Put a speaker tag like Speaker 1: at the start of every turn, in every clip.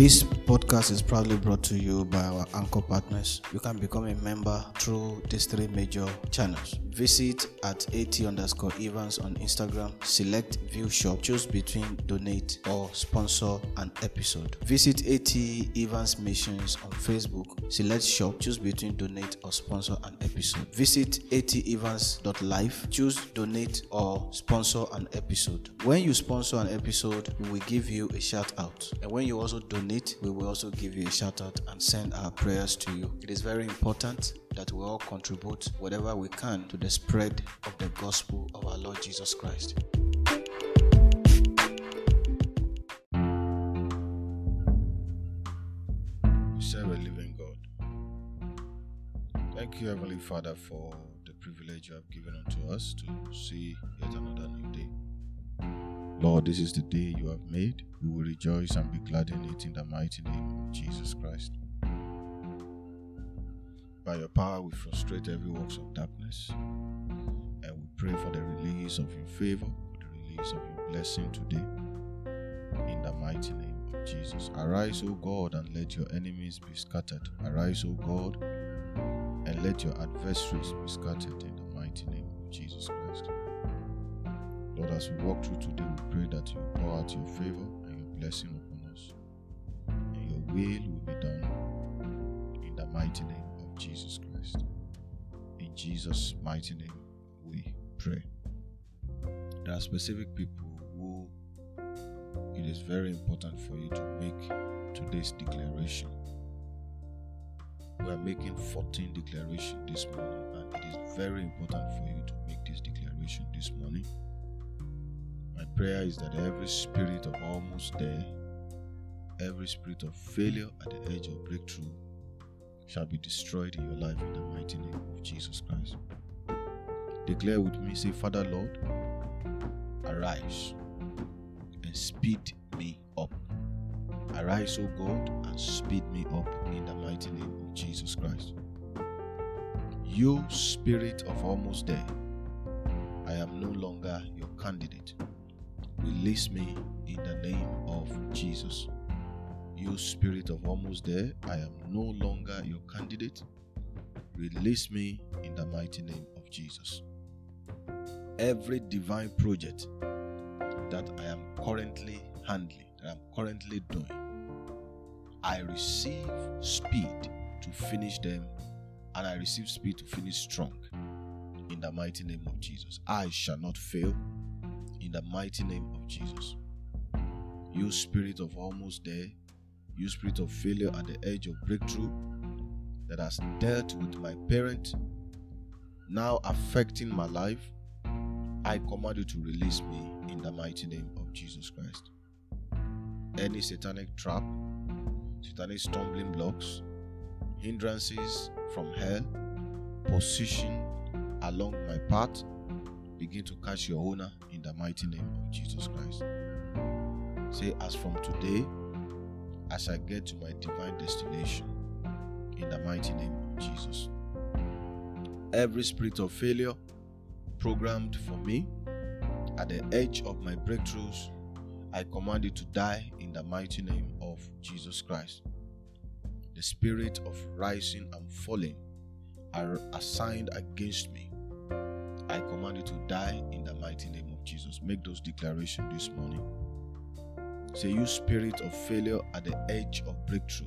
Speaker 1: This podcast is proudly brought to you by our anchor partners. You can become a member through these three major channels. Visit at AT underscore Evans on Instagram, select view shop, choose between donate or sponsor an episode. Visit AT Evans Missions on Facebook, select shop, choose between donate or sponsor an episode. Visit atevans.life, choose donate or sponsor an episode. When you sponsor an episode, we will give you a shout out. And when you also donate, we will also give you a shout out and send our prayers to you. It is very important that we all contribute whatever we can to the spread of the gospel of our Lord Jesus Christ.
Speaker 2: We serve a living God. Thank you, Heavenly Father, for the privilege you have given unto us to see yet another new day. Lord, this is the day you have made. We will rejoice and be glad in it in the mighty name of Jesus Christ. By your power, we frustrate every works of darkness and we pray for the release of your favor, the release of your blessing today in the mighty name of Jesus. Arise, O God, and let your enemies be scattered. Arise, O God, and let your adversaries be scattered in the mighty name of Jesus Christ. Lord, as we walk through today, we pray that you pour out your favor and your blessing upon us, and your will will be done in the mighty name of Jesus Christ. In Jesus' mighty name, we pray. There are specific people who it is very important for you to make today's declaration. We are making 14 declaration this morning, and it is very important for you to prayer is that every spirit of almost there, every spirit of failure at the edge of breakthrough shall be destroyed in your life in the mighty name of Jesus Christ. Declare with me, say, Father Lord, arise and speed me up. Arise, O God, and speed me up in the mighty name of Jesus Christ. You spirit of almost there, I am no longer your candidate. Release me in the name of Jesus. You spirit of almost there, I am no longer your candidate. Release me in the mighty name of Jesus. Every divine project that I am currently handling, that I'm currently doing, I receive speed to finish them and I receive speed to finish strong in the mighty name of Jesus. I shall not fail in the mighty name of Jesus. You spirit of almost there, you spirit of failure at the edge of breakthrough that has dealt with my parent, now affecting my life, I command you to release me in the mighty name of Jesus Christ. Any satanic trap, satanic stumbling blocks, hindrances from hell, position along my path, begin to catch your owner in the mighty name of Jesus Christ. Say, as from today, as I get to my divine destination, in the mighty name of Jesus. Every spirit of failure programmed for me at the edge of my breakthroughs, I command it to die in the mighty name of Jesus Christ. The spirit of rising and falling are assigned against me. I command it to die in the mighty name of Jesus. Make those declarations this morning. Say, you spirit of failure at the edge of breakthrough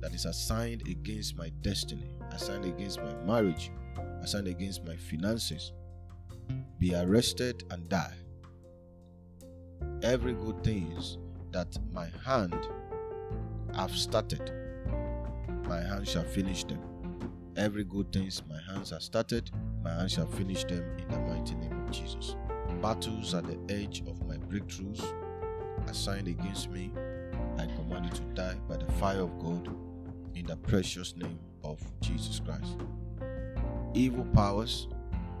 Speaker 2: that is assigned against my destiny, assigned against my marriage, assigned against my finances, be arrested and die. Every good things that my hand have started, my hand shall finish them. Every good things my hands have started, my hands shall finish them in the mighty name of Jesus. Battles at the edge of my breakthroughs assigned against me, I command it to die by the fire of God in the precious name of Jesus Christ. Evil powers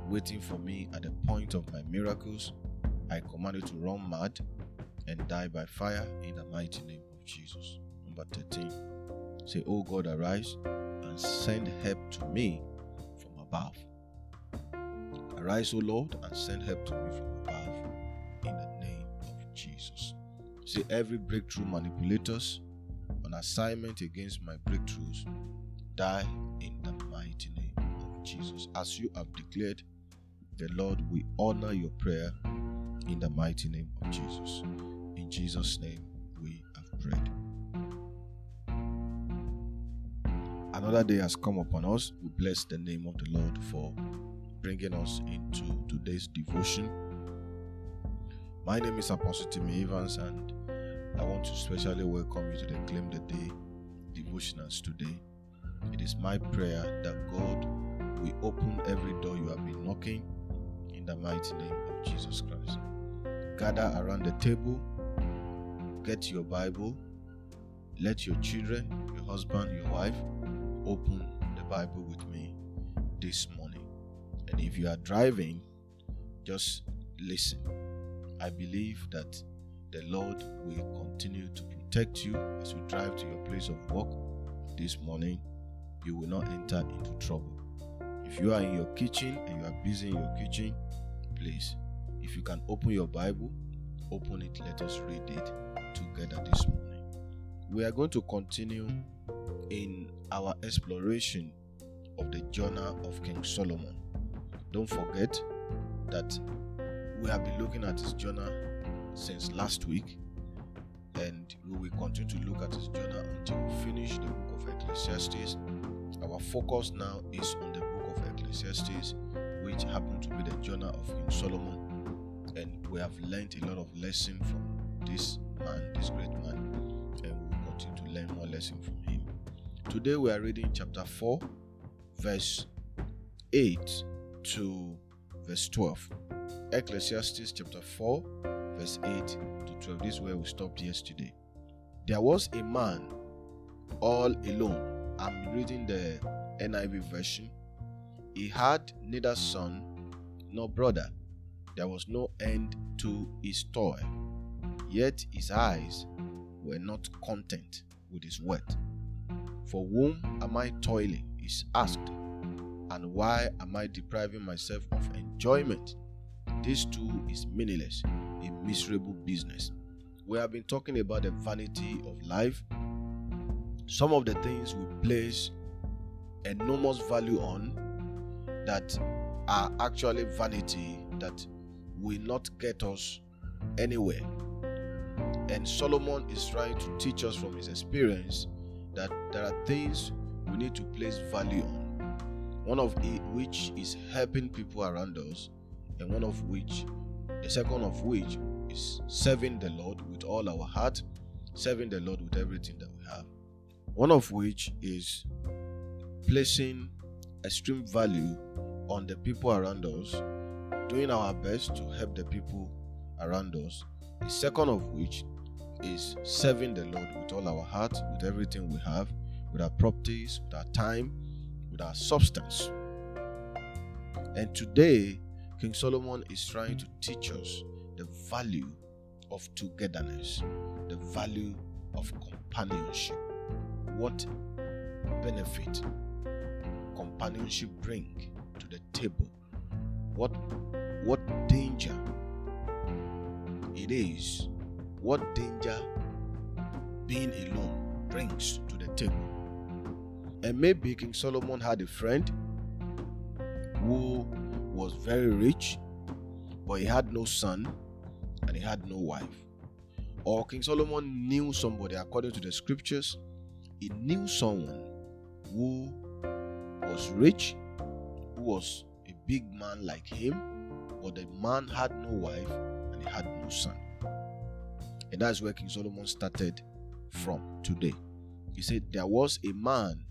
Speaker 2: waiting for me at the point of my miracles, I command you to run mad and die by fire in the mighty name of Jesus. Number 13. Say, Oh God, arise and send help to me from above. Arise, O Lord, and send help to me from above in the name of Jesus. Say, every breakthrough manipulators on assignment against my breakthroughs die in the mighty name of Jesus. As you have declared, the Lord will honor your prayer in the mighty name of Jesus. In Jesus' name we have prayed. Another day has come upon us. We bless the name of the Lord for bringing us into today's devotion. My name is Apostle Timmy Evans, and I want to specially welcome you to the Claim the Day devotionals today. It is my prayer that God will open every door you have been knocking in the mighty name of Jesus Christ. Gather around the table, get your Bible, let your children, your husband, your wife open the Bible with me this morning. And if you are driving, just listen. I believe that the Lord will continue to protect you as you drive to your place of work this morning. You will not enter into trouble. If you are in your kitchen and you are busy in your kitchen, please, if you can open your Bible, open it. Let us read it together this morning. We are going to continue in our exploration of the journal of King Solomon. Don't forget that we have been looking at his journal since last week, and we will continue to look at his journal until we finish the book of Ecclesiastes. Our focus now is on the book of Ecclesiastes, which happened to be the journal of King Solomon, and we have learned a lot of lesson from this man, this great man, and we will continue to learn more lesson from him. Today we are reading chapter 4, verse 8 to verse 12. Ecclesiastes chapter 4, verse 8 to 12. This is where we stopped yesterday. There was a man all alone. I'm reading the NIV version. He had neither son nor brother. There was no end to his toil. Yet his eyes were not content with his work. For whom am I toiling? is asked. And why am I depriving myself of enjoyment? This too is meaningless, a miserable business. We have been talking about the vanity of life. Some of the things we place enormous value on that are actually vanity that will not get us anywhere. And Solomon is trying to teach us from his experience that there are things we need to place value on. One of which is helping people around us, and one of which, the second of which, is serving the Lord with all our heart, serving the Lord with everything that we have. One of which is placing extreme value on the people around us, doing our best to help the people around us. The second of which is serving the Lord with all our heart, with everything we have, with our properties, with our time, with our substance. And today, King Solomon is trying to teach us the value of togetherness, the value of companionship. What benefit companionship bring to the table? What what danger it is? What danger being alone brings to the table? And maybe King Solomon had a friend who was very rich, but he had no son and he had no wife. Or King Solomon knew somebody, according to the scriptures, he knew someone who was rich, who was a big man like him, but the man had no wife and he had no son. And that's where King Solomon started from today. He said, There was a man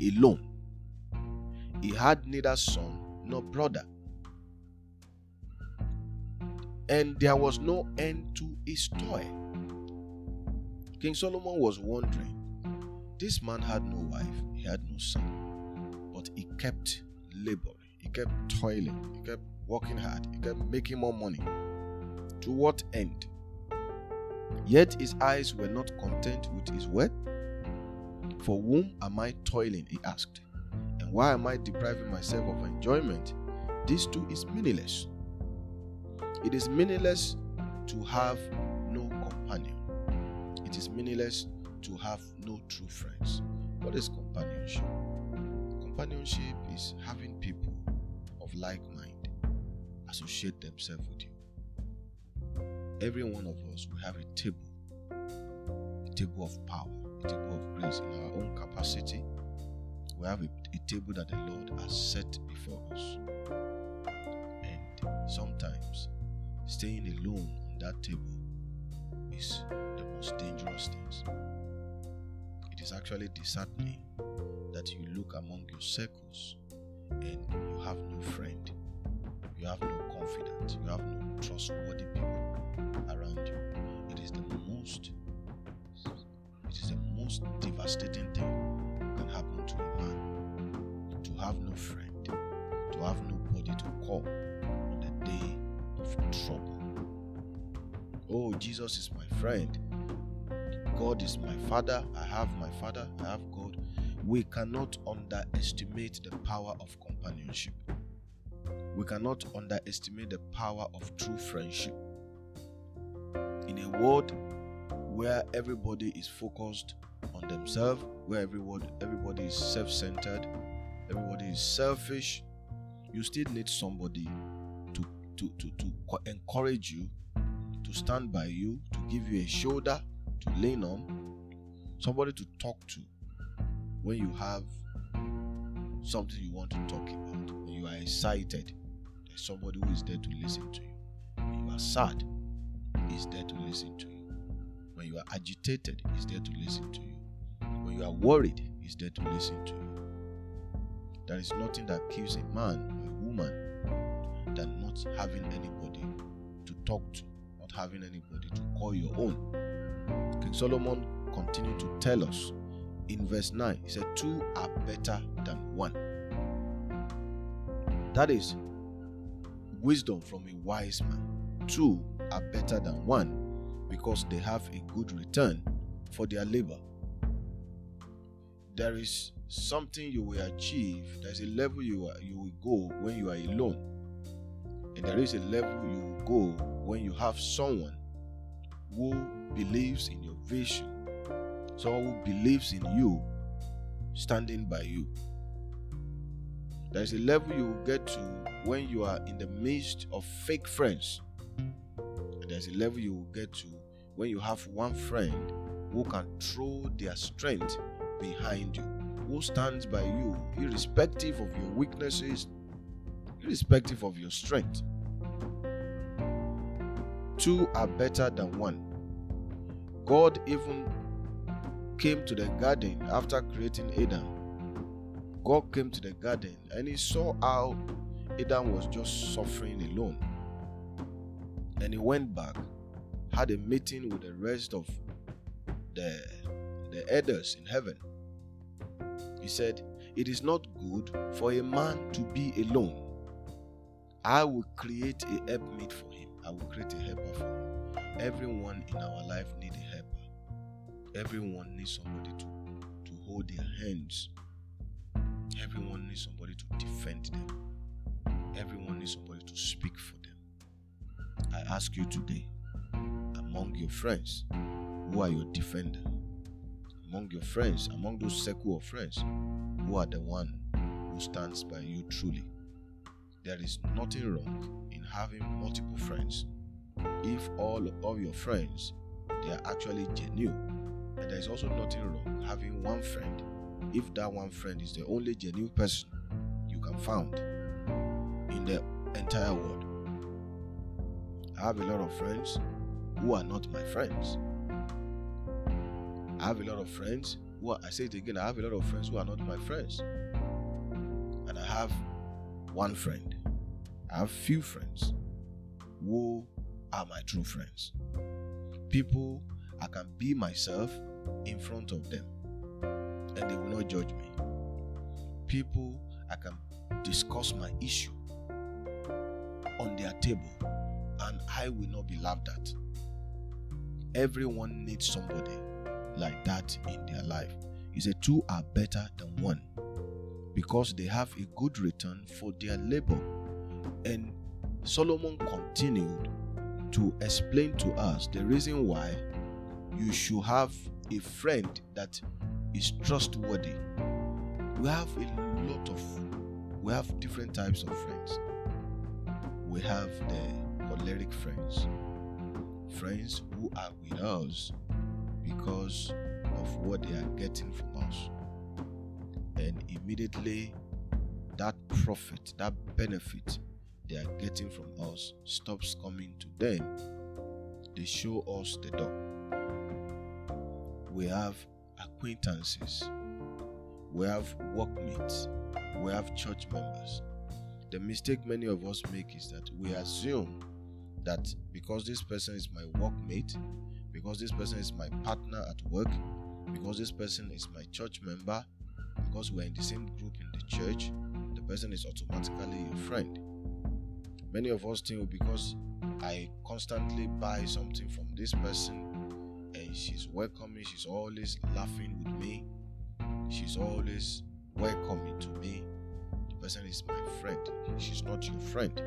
Speaker 2: alone. He had neither son nor brother. And there was no end to his toil. King Solomon was wondering This man had no wife, he had no son, but he kept laboring, he kept toiling, he kept working hard, he kept making more money. To what end? Yet his eyes were not content with his work. For whom am I toiling? He asked. And why am I depriving myself of enjoyment? This too is meaningless. It is meaningless to have no companion. It is meaningless to have no true friends. What is companionship? Companionship is having people of like mind associate themselves with you. Every one of us will have a table, a table of power, table of grace in our own capacity. We have a, a table that the Lord has set before us. And sometimes staying alone on that table is the most dangerous thing. It is actually disheartening that you look among your circles and you have no friend, you have no confidant, you have no trustworthy people around you. It is the most it is the most devastating thing can happen to a man. To have no friend, to have nobody to call on the day of trouble. Oh, Jesus is my friend. God is my father. I have my father. I have God. We cannot underestimate the power of companionship. We cannot underestimate the power of true friendship. In a world where everybody is focused themselves, where everyone, everybody is self centered, everybody is selfish, you still need somebody to, to, to, to encourage you, to stand by you, to give you a shoulder to lean on, somebody to talk to when you have something you want to talk about, when you are excited, there's somebody who is there to listen to you. When you are sad, is there to listen to you. When you are agitated, is there to listen to you. You are worried, is there to listen to you. There is nothing that kills a man or a woman than not having anybody to talk to, not having anybody to call your own. King Solomon continued to tell us in verse 9, he said, Two are better than one. That is wisdom from a wise man. Two are better than one because they have a good return for their labor. There is something you will achieve, there's a level you, are, you will go when you are alone, and there is a level you will go when you have someone who believes in your vision, someone who believes in you standing by you. There's a level you will get to when you are in the midst of fake friends. And there's a level you will get to when you have one friend who can throw their strength behind you, who stands by you, irrespective of your weaknesses, irrespective of your strength. Two are better than one. God even came to the garden after creating Adam. God came to the garden and he saw how Adam was just suffering alone. And he went back, had a meeting with the rest of the, the elders in heaven. He said, It is not good for a man to be alone. I will create a helpmate for him. I will create a helper for him. Everyone in our life needs a helper. Everyone needs somebody to, to hold their hands. Everyone needs somebody to defend them. Everyone needs somebody to speak for them. I ask you today, among your friends, who are your defender? Among your friends, among those circle of friends, who are the one who stands by you truly? There is nothing wrong in having multiple friends if all of your friends they are actually genuine and there is also nothing wrong having one friend if that one friend is the only genuine person you can find in the entire world. I have a lot of friends who are not my friends. I have a lot of friends who are, I say it again, I have a lot of friends who are not my friends. And I have one friend. I have few friends who are my true friends. People I can be myself in front of them. and they will not judge me. People I can discuss my issue on their table and I will not be laughed at. Everyone needs somebody like that in their life. He said, Two are better than one because they have a good return for their labor. And Solomon continued to explain to us the reason why you should have a friend that is trustworthy. We have a lot of, we have different types of friends. We have the choleric friends, friends who are with us because of what they are getting from us. And immediately that profit, that benefit they are getting from us stops coming to them. They show us the door. We have acquaintances, we have workmates, we have church members. The mistake many of us make is that we assume that because this person is my workmate, because this person is my partner at work, because this person is my church member, because we're in the same group in the church, the person is automatically your friend. Many of us think because I constantly buy something from this person and she's welcoming, she's always laughing with me, she's always welcoming to me. The person is my friend. She's not your friend.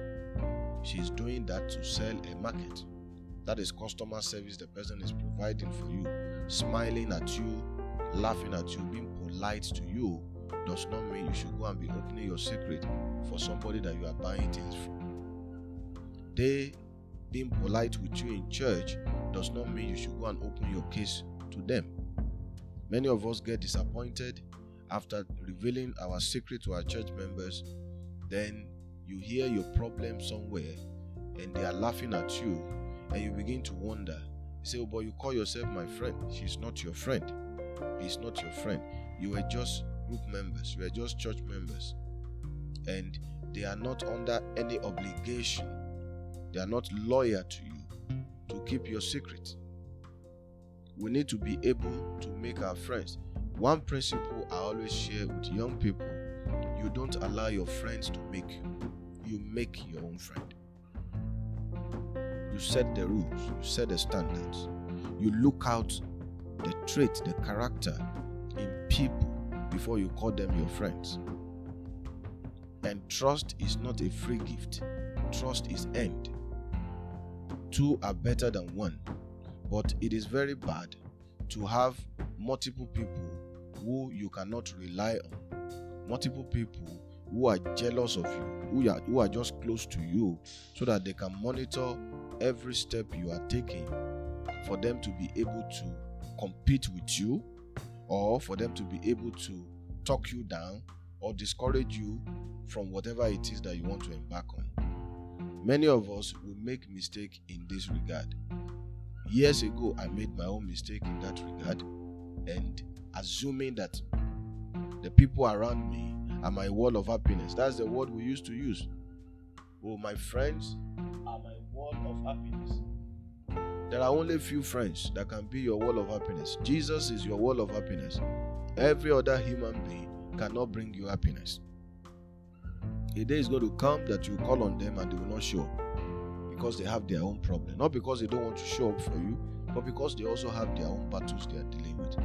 Speaker 2: She's doing that to sell a market. That is customer service the person is providing for you, smiling at you, laughing at you, being polite to you does not mean you should go and be opening your secret for somebody that you are buying things from. They being polite with you in church does not mean you should go and open your case to them. Many of us get disappointed after revealing our secret to our church members. Then you hear your problem somewhere and they are laughing at you, and you begin to wonder. You say, Oh, but you call yourself my friend. She's not your friend. He's not your friend. You are just group members, you are just church members. And they are not under any obligation they are not loyal to you to keep your secret. We need to be able to make our friends. One principle I always share with young people you don't allow your friends to make you, you make your own friend. You set the rules, you set the standards, you look out the trait, the character in people before you call them your friends. And trust is not a free gift, trust is earned. Two are better than one, but it is very bad to have multiple people who you cannot rely on, multiple people who are jealous of you, who are, who are just close to you, so that they can monitor every step you are taking for them to be able to compete with you or for them to be able to talk you down or discourage you from whatever it is that you want to embark on. Many of us will make mistake in this regard. Years ago, I made my own mistake in that regard, and assuming that the people around me are my wall of happiness. That's the word we used to use. Oh, my friends happiness. There are only few friends that can be your wall of happiness. Jesus is your wall of happiness. Every other human being cannot bring you happiness. A day is going to come that you call on them and they will not show up because they have their own problem. Not because they don't want to show up for you, but because they also have their own battles they are dealing with.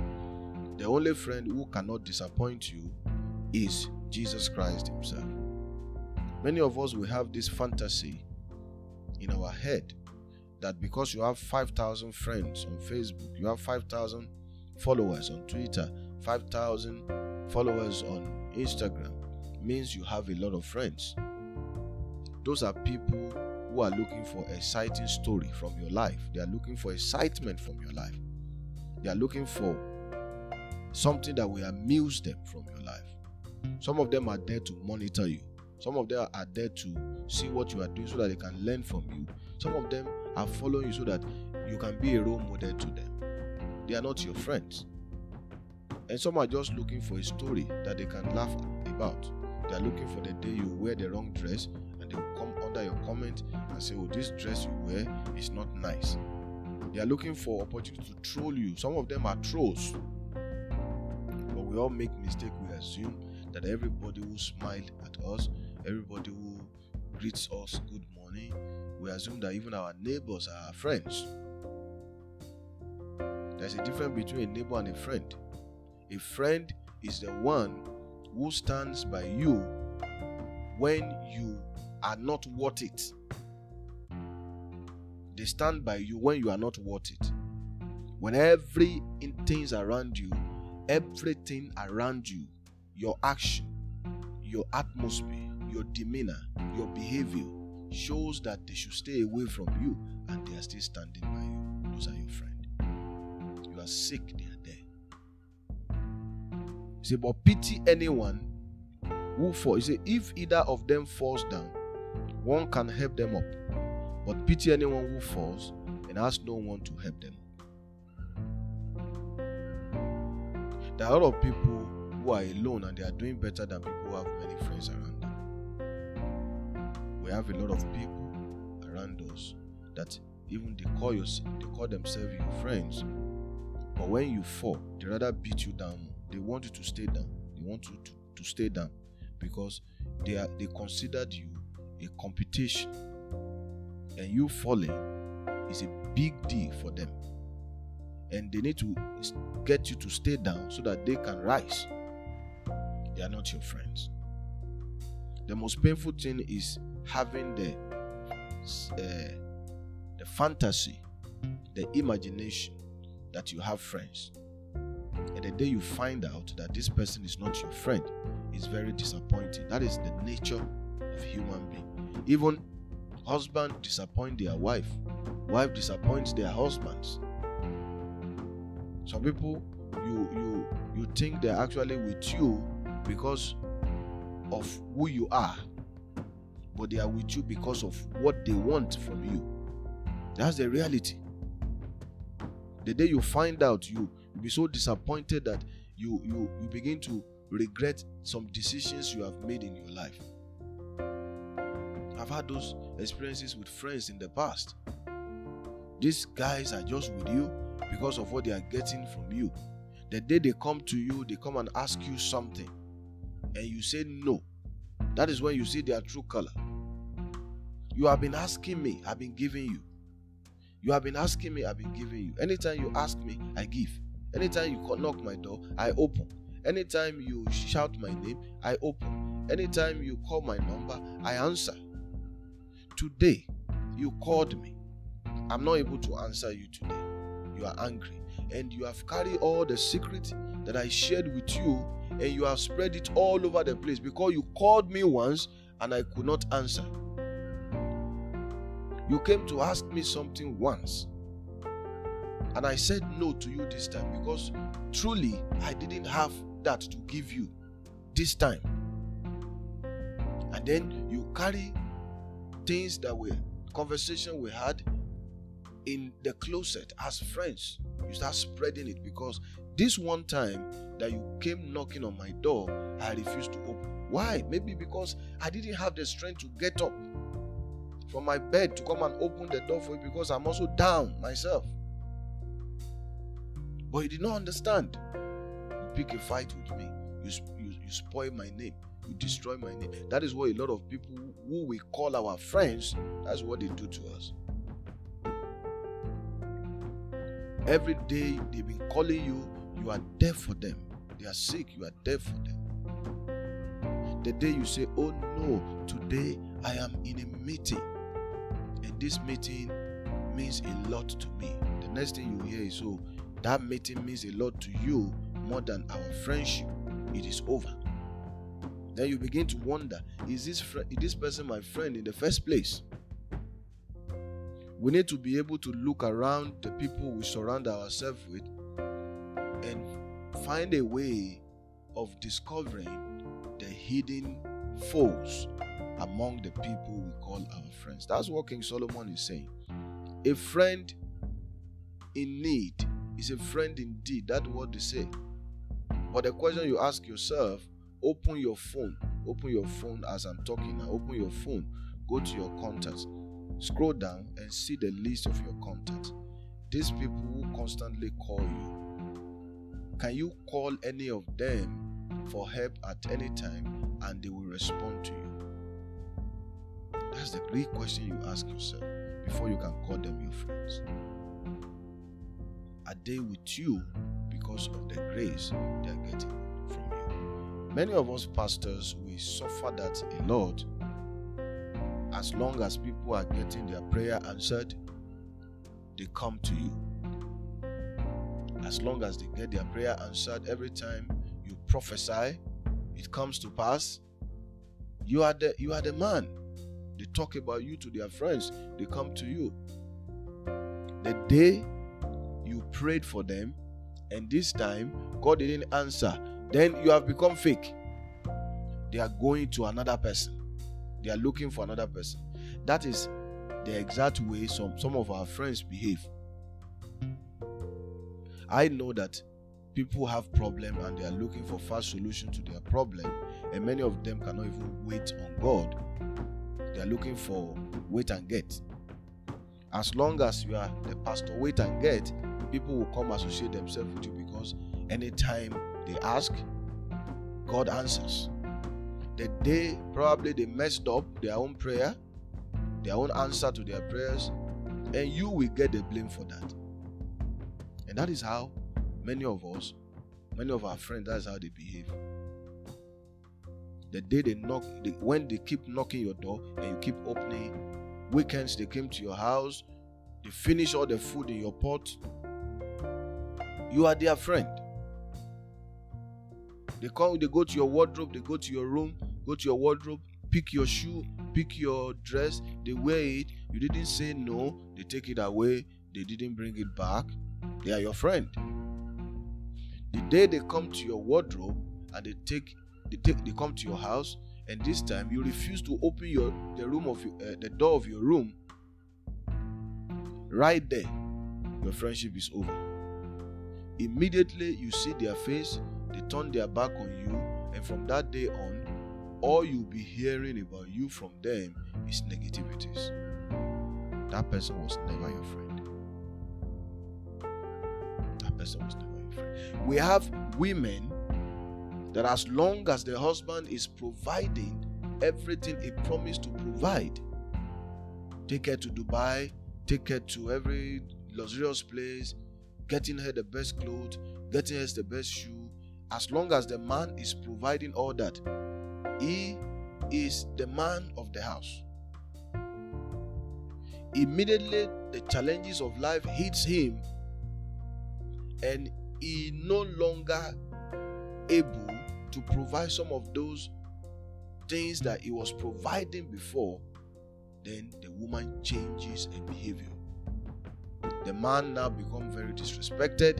Speaker 2: The only friend who cannot disappoint you is Jesus Christ Himself. Many of us will have this fantasy in our head that because you have 5,000 friends on Facebook, you have 5,000 followers on Twitter, 5,000 followers on Instagram, means you have a lot of friends. Those are people who are looking for exciting story from your life. They are looking for excitement from your life. They are looking for something that will amuse them from your life. Some of them are there to monitor you. Some of them are there to see what you are doing so that they can learn from you. Some of them are following you so that you can be a role model to them. They are not your friends. And some are just looking for a story that they can laugh about. They are looking for the day you wear the wrong dress and they will come under your comment and say, Oh, this dress you wear is not nice. They are looking for opportunity to troll you. Some of them are trolls. But we all make mistake. We assume that everybody will smile at us, everybody who greets us good morning, we assume that even our neighbors are our friends. There's a difference between a neighbor and a friend. A friend is the one who stands by you when you are not worth it. They stand by you when you are not worth it. When every things around you, everything around you, your action, your atmosphere, your demeanor, your behavior shows that they should stay away from you and they are still standing by you. Those are your friends. You are sick, they are there. You say, but pity anyone who falls. You say, if either of them falls down, one can help them up. But pity anyone who falls and has no one to help them. There are a lot of people who are alone and they are doing better than people who have many friends around. We have a lot of people around us that even they call you, they call themselves your friends. But when you fall, they rather beat you down. They want you to stay down. They want you to, to stay down because they are they considered you a competition. And you falling is a big deal for them. And they need to get you to stay down so that they can rise. They are not your friends. The most painful thing is having the uh, the fantasy, the imagination that you have friends. And the day you find out that this person is not your friend, is very disappointing. That is the nature of human being. Even husband disappoint their wife, wife disappoints their husbands. Some people you you you think they're actually with you because of who you are, but they are with you because of what they want from you. That's the reality. The day you find out, you will be so disappointed that you you you begin to regret some decisions you have made in your life. I've had those experiences with friends in the past. These guys are just with you because of what they are getting from you. The day they come to you, they come and ask you something, and you say no. That is when you see their true color. You have been asking me, I've been giving you. You have been asking me, I've been giving you. Anytime you ask me, I give. Anytime you knock my door, I open. Anytime you shout my name, I open. Anytime you call my number, I answer. Today, you called me. I'm not able to answer you today. You are angry. And you have carried all the secret that I shared with you and you have spread it all over the place because you called me once and I could not answer. You came to ask me something once and I said no to you this time because truly I didn't have that to give you this time. And then you carry things that were conversation we had in the closet as friends. You start spreading it because this one time that you came knocking on my door, I refused to open. Why? Maybe because I didn't have the strength to get up from my bed to come and open the door for you because I'm also down myself. But you did not understand. You pick a fight with me. You, you, you spoil my name. You destroy my name. That is what a lot of people who we call our friends, that's what they do to us. Every day they've been calling you, you are there for them. They are sick, you are there for them. The day you say, Oh no, today I am in a meeting, and this meeting means a lot to me. The next thing you hear is, Oh, that meeting means a lot to you more than our friendship. It is over. Then you begin to wonder, is this fr- is this person my friend in the first place? We need to be able to look around the people we surround ourselves with and find a way of discovering the hidden foes among the people we call our friends. That's what King Solomon is saying. A friend in need is a friend indeed. That's what they say. But the question you ask yourself open your phone. Open your phone as I'm talking now. Open your phone. Go to your contacts. Scroll down and see the list of your contacts. These people who constantly call you. Can you call any of them for help at any time and they will respond to you? That's the great question you ask yourself before you can call them your friends. Are they with you because of the grace they are getting from you? Many of us pastors, we suffer that a lot. As long as people are getting their prayer answered, they come to you. As long as they get their prayer answered, every time you prophesy, it comes to pass. You are the you are the man. They talk about you to their friends. They come to you. The day you prayed for them, and this time God didn't answer, then you have become fake. They are going to another person. They are looking for another person. That is the exact way some, some of our friends behave. I know that people have problem and they are looking for fast solution to their problem and many of them cannot even wait on God. They are looking for wait and get. As long as you are the pastor wait and get, people will come associate themselves with you because anytime they ask, God answers. The day probably they messed up their own prayer, their own answer to their prayers, and you will get the blame for that. And that is how many of us, many of our friends, that's how they behave. The day they knock, they, when they keep knocking your door and you keep opening, weekends they came to your house, they finish all the food in your pot, you are their friend. They come, they go to your wardrobe, they go to your room, go to your wardrobe, pick your shoe, pick your dress, they wear it. You didn't say no, they take it away, they didn't bring it back. They are your friend. The day they come to your wardrobe and they take they take they come to your house and this time you refuse to open your the room of your, uh, the door of your room right there your friendship is over. Immediately you see their face they turn their back on you and from that day on all you'll be hearing about you from them is negativities. That person was never your friend. That person was never your friend. We have women that as long as the husband is providing everything he promised to provide, take her to Dubai, take her to every luxurious place, getting her the best clothes, getting her the best shoe, as long as the man is providing all that, he is the man of the house. Immediately the challenges of life hits him and he no longer able to provide some of those things that he was providing before, then the woman changes her behavior. The man now becomes very disrespected.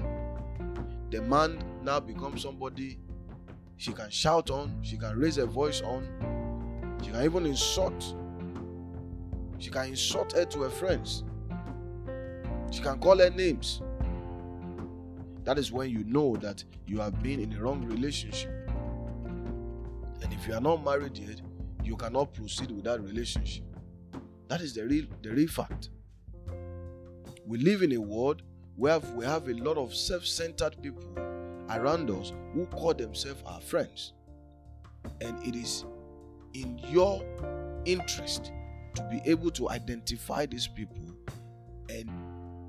Speaker 2: The man now becomes somebody she can shout on, she can raise her voice on, she can even insult. She can insult her to her friends. She can call her names. That is when you know that you have been in a wrong relationship. And if you are not married yet, you cannot proceed with that relationship. That is the real the real fact. We live in a world where we have a lot of self-centered people around us who call themselves our friends. And it is in your interest to be able to identify these people and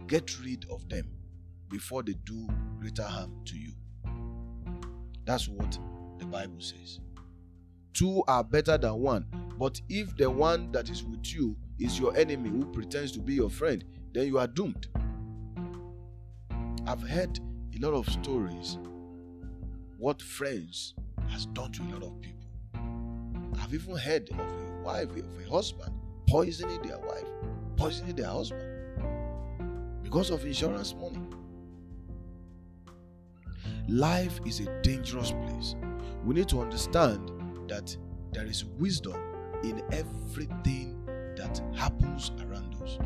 Speaker 2: get rid of them before they do greater harm to you. That's what the Bible says. Two are better than one, but if the one that is with you is your enemy who pretends to be your friend, then you are doomed. I've heard a lot of stories what friends has done to a lot of people. I've even heard of a wife, of a husband poisoning their wife, poisoning their husband because of insurance money. Life is a dangerous place. We need to understand that there is wisdom in everything that happens around us.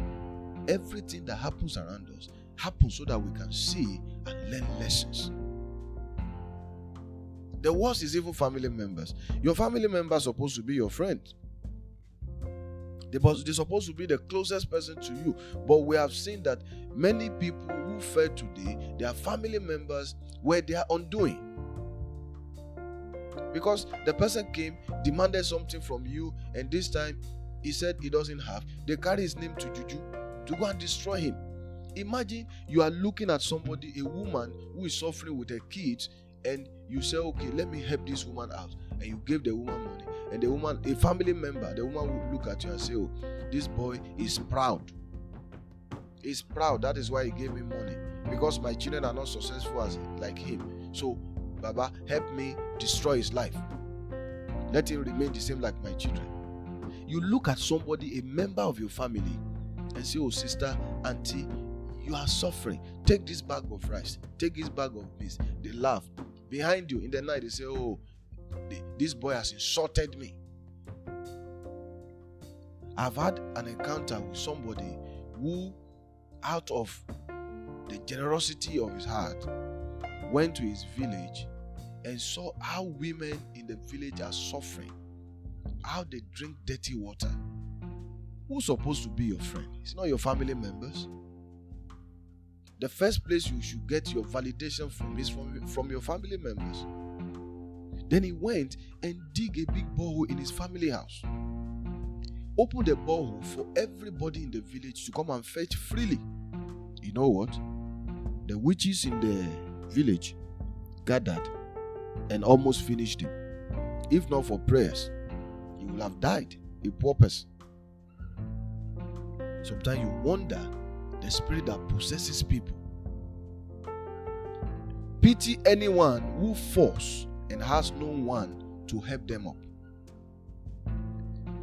Speaker 2: Everything that happens around us happens so that we can see and learn lessons. The worst is even family members. Your family members are supposed to be your friend. They're supposed to be the closest person to you. But we have seen that many people who fed today, their family members were their undoing. Because the person came, demanded something from you, and this time he said he doesn't have. They carry his name to Juju to go and destroy him. Imagine you are looking at somebody, a woman who is suffering with her kids, and you say, Okay, let me help this woman out. And you give the woman money. And the woman, a family member, the woman will look at you and say, Oh, this boy is proud. He's proud. That is why he gave me money. Because my children are not successful as like him. So, Baba, help me destroy his life. Let him remain the same like my children. You look at somebody, a member of your family, and say, Oh, sister, auntie, you are suffering. Take this bag of rice, take this bag of beans. They laugh. Behind you in the night, they say, Oh, this boy has insulted me. I've had an encounter with somebody who, out of the generosity of his heart, went to his village and saw how women in the village are suffering, how they drink dirty water. Who's supposed to be your friend? It's not your family members. The first place you should get your validation from is from, from your family members. Then he went and dig a big borehole in his family house. Opened the borehole for everybody in the village to come and fetch freely. You know what? The witches in the village gathered and almost finished him. If not for prayers, he would have died a poor person. Sometimes you wonder the spirit that possesses people. Pity anyone who falls and has no one to help them up.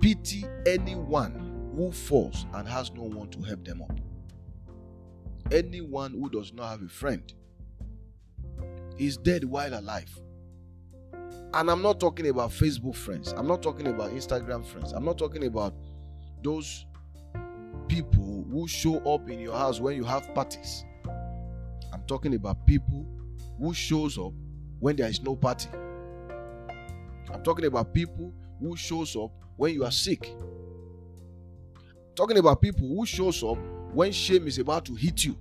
Speaker 2: Pity anyone who falls and has no one to help them up. Anyone who does not have a friend is dead while alive. And I'm not talking about Facebook friends. I'm not talking about Instagram friends. I'm not talking about those people who show up in your house when you have parties. I'm talking about people who shows up when there is no party. I'm talking about people who shows up when you are sick. I'm talking about people who shows up when shame is about to hit you.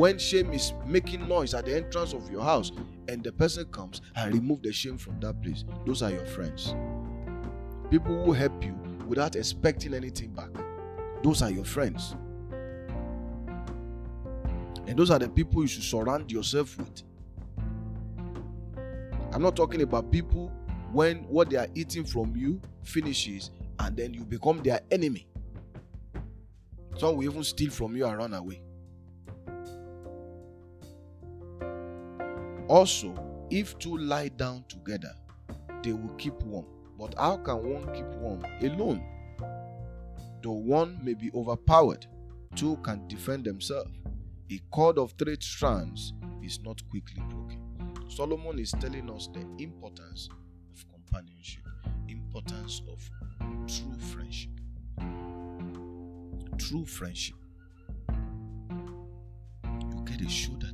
Speaker 2: When shame is making noise at the entrance of your house and the person comes and remove the shame from that place. Those are your friends. People who help you without expecting anything back. Those are your friends. And those are the people you should surround yourself with. I'm not talking about people when what they are eating from you finishes and then you become their enemy. Some will even steal from you and run away. Also, if two lie down together, they will keep warm. But how can one keep warm alone? Though one may be overpowered, two can defend themselves. A cord of three strands is not quickly broken. Solomon is telling us the importance of companionship, importance of true friendship. True friendship. You get a shoulder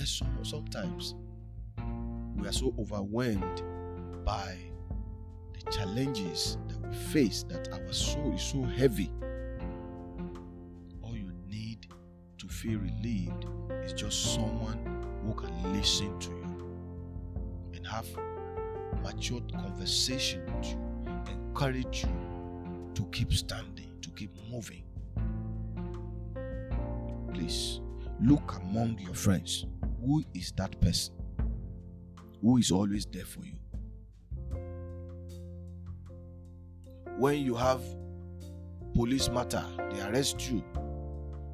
Speaker 2: You get so sometimes we are so overwhelmed by the challenges that we face that our soul is so heavy. All you need to feel relieved is just someone who can listen to you and have matured conversation with you, encourage you to keep standing, to keep moving. Please look among your friends. Who is that person? Who is always there for you? When you have police matter, they arrest you.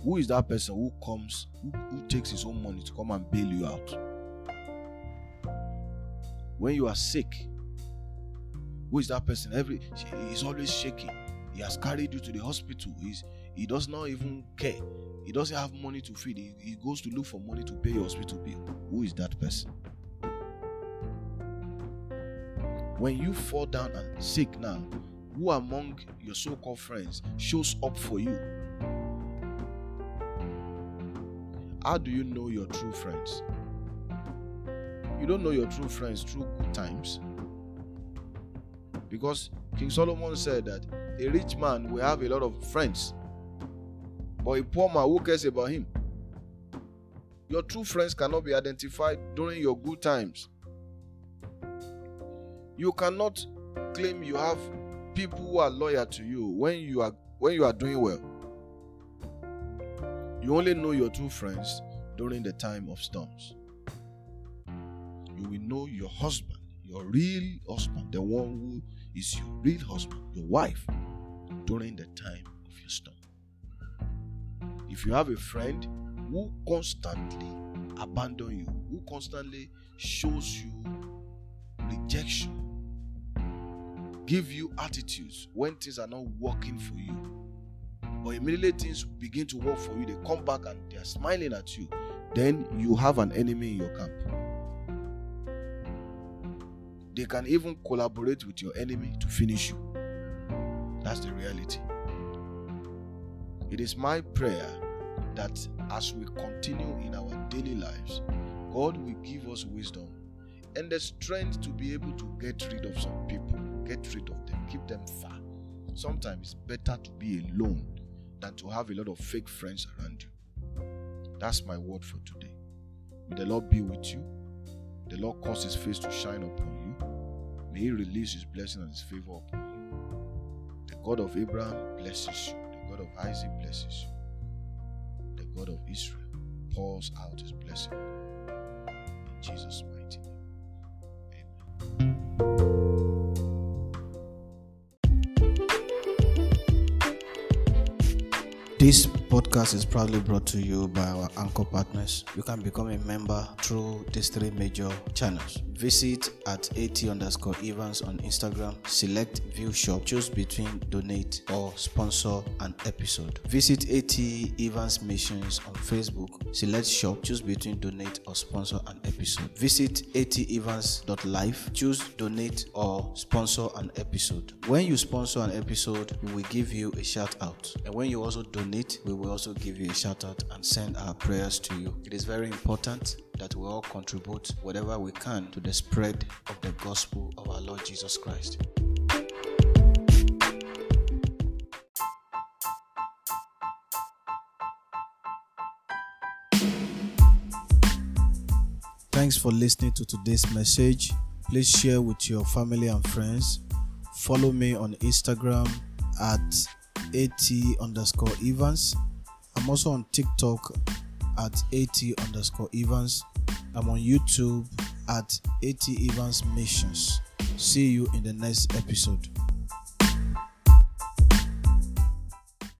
Speaker 2: Who is that person who comes, who, who takes his own money to come and bail you out? When you are sick, who is that person? Every he's always shaking. He has carried you to the hospital. He's he does not even care. He doesn't have money to feed. He, he goes to look for money to pay your hospital bill. Who is that person? When you fall down and sick now, who among your so-called friends shows up for you? How do you know your true friends? You don't know your true friends through good times. Because King Solomon said that a rich man will have a lot of friends, but a poor man who cares about him? Your true friends cannot be identified during your good times. You cannot claim you have people who are loyal to you when you are when you are doing well. You only know your true friends during the time of storms. You will know your husband, your real husband, the one who is your real husband, your wife, during the time of your storm. If you have a friend who constantly abandon you, who constantly shows you rejection, give you attitudes when things are not working for you, but immediately things begin to work for you, they come back and they are smiling at you, then you have an enemy in your camp. They can even collaborate with your enemy to finish you. That's the reality. It is my prayer that as we continue in our daily lives, God will give us wisdom and the strength to be able to get rid of some people, get rid of them, keep them far. Sometimes it's better to be alone than to have a lot of fake friends around you. That's my word for today. May the Lord be with you. The Lord cause his face to shine upon you. May he release his blessing and his favor upon you. The God of Abraham blesses you. The God of Isaac blesses you. God of Israel pours out his blessing. In Jesus' mighty name. Amen.
Speaker 1: This podcast is proudly brought to you by our anchor partners. You can become a member through these three major channels. Visit at AT underscore Evans on Instagram, select view shop, choose between donate or sponsor an episode. Visit AT Evans Missions on Facebook, select shop, choose between donate or sponsor an episode. Visit at atevans.life, choose donate or sponsor an episode. When you sponsor an episode, we will give you a shout out. And when you also donate, we will also give you a shout out and send our prayers to you. It is very important that we all contribute whatever we can to the spread of the gospel of our Lord Jesus Christ. Thanks for listening to today's message. Please share with your family and friends. Follow me on Instagram at at underscore Evans. I'm also on TikTok at at underscore Evans. I'm on YouTube at at Evans Missions. See you in the next episode.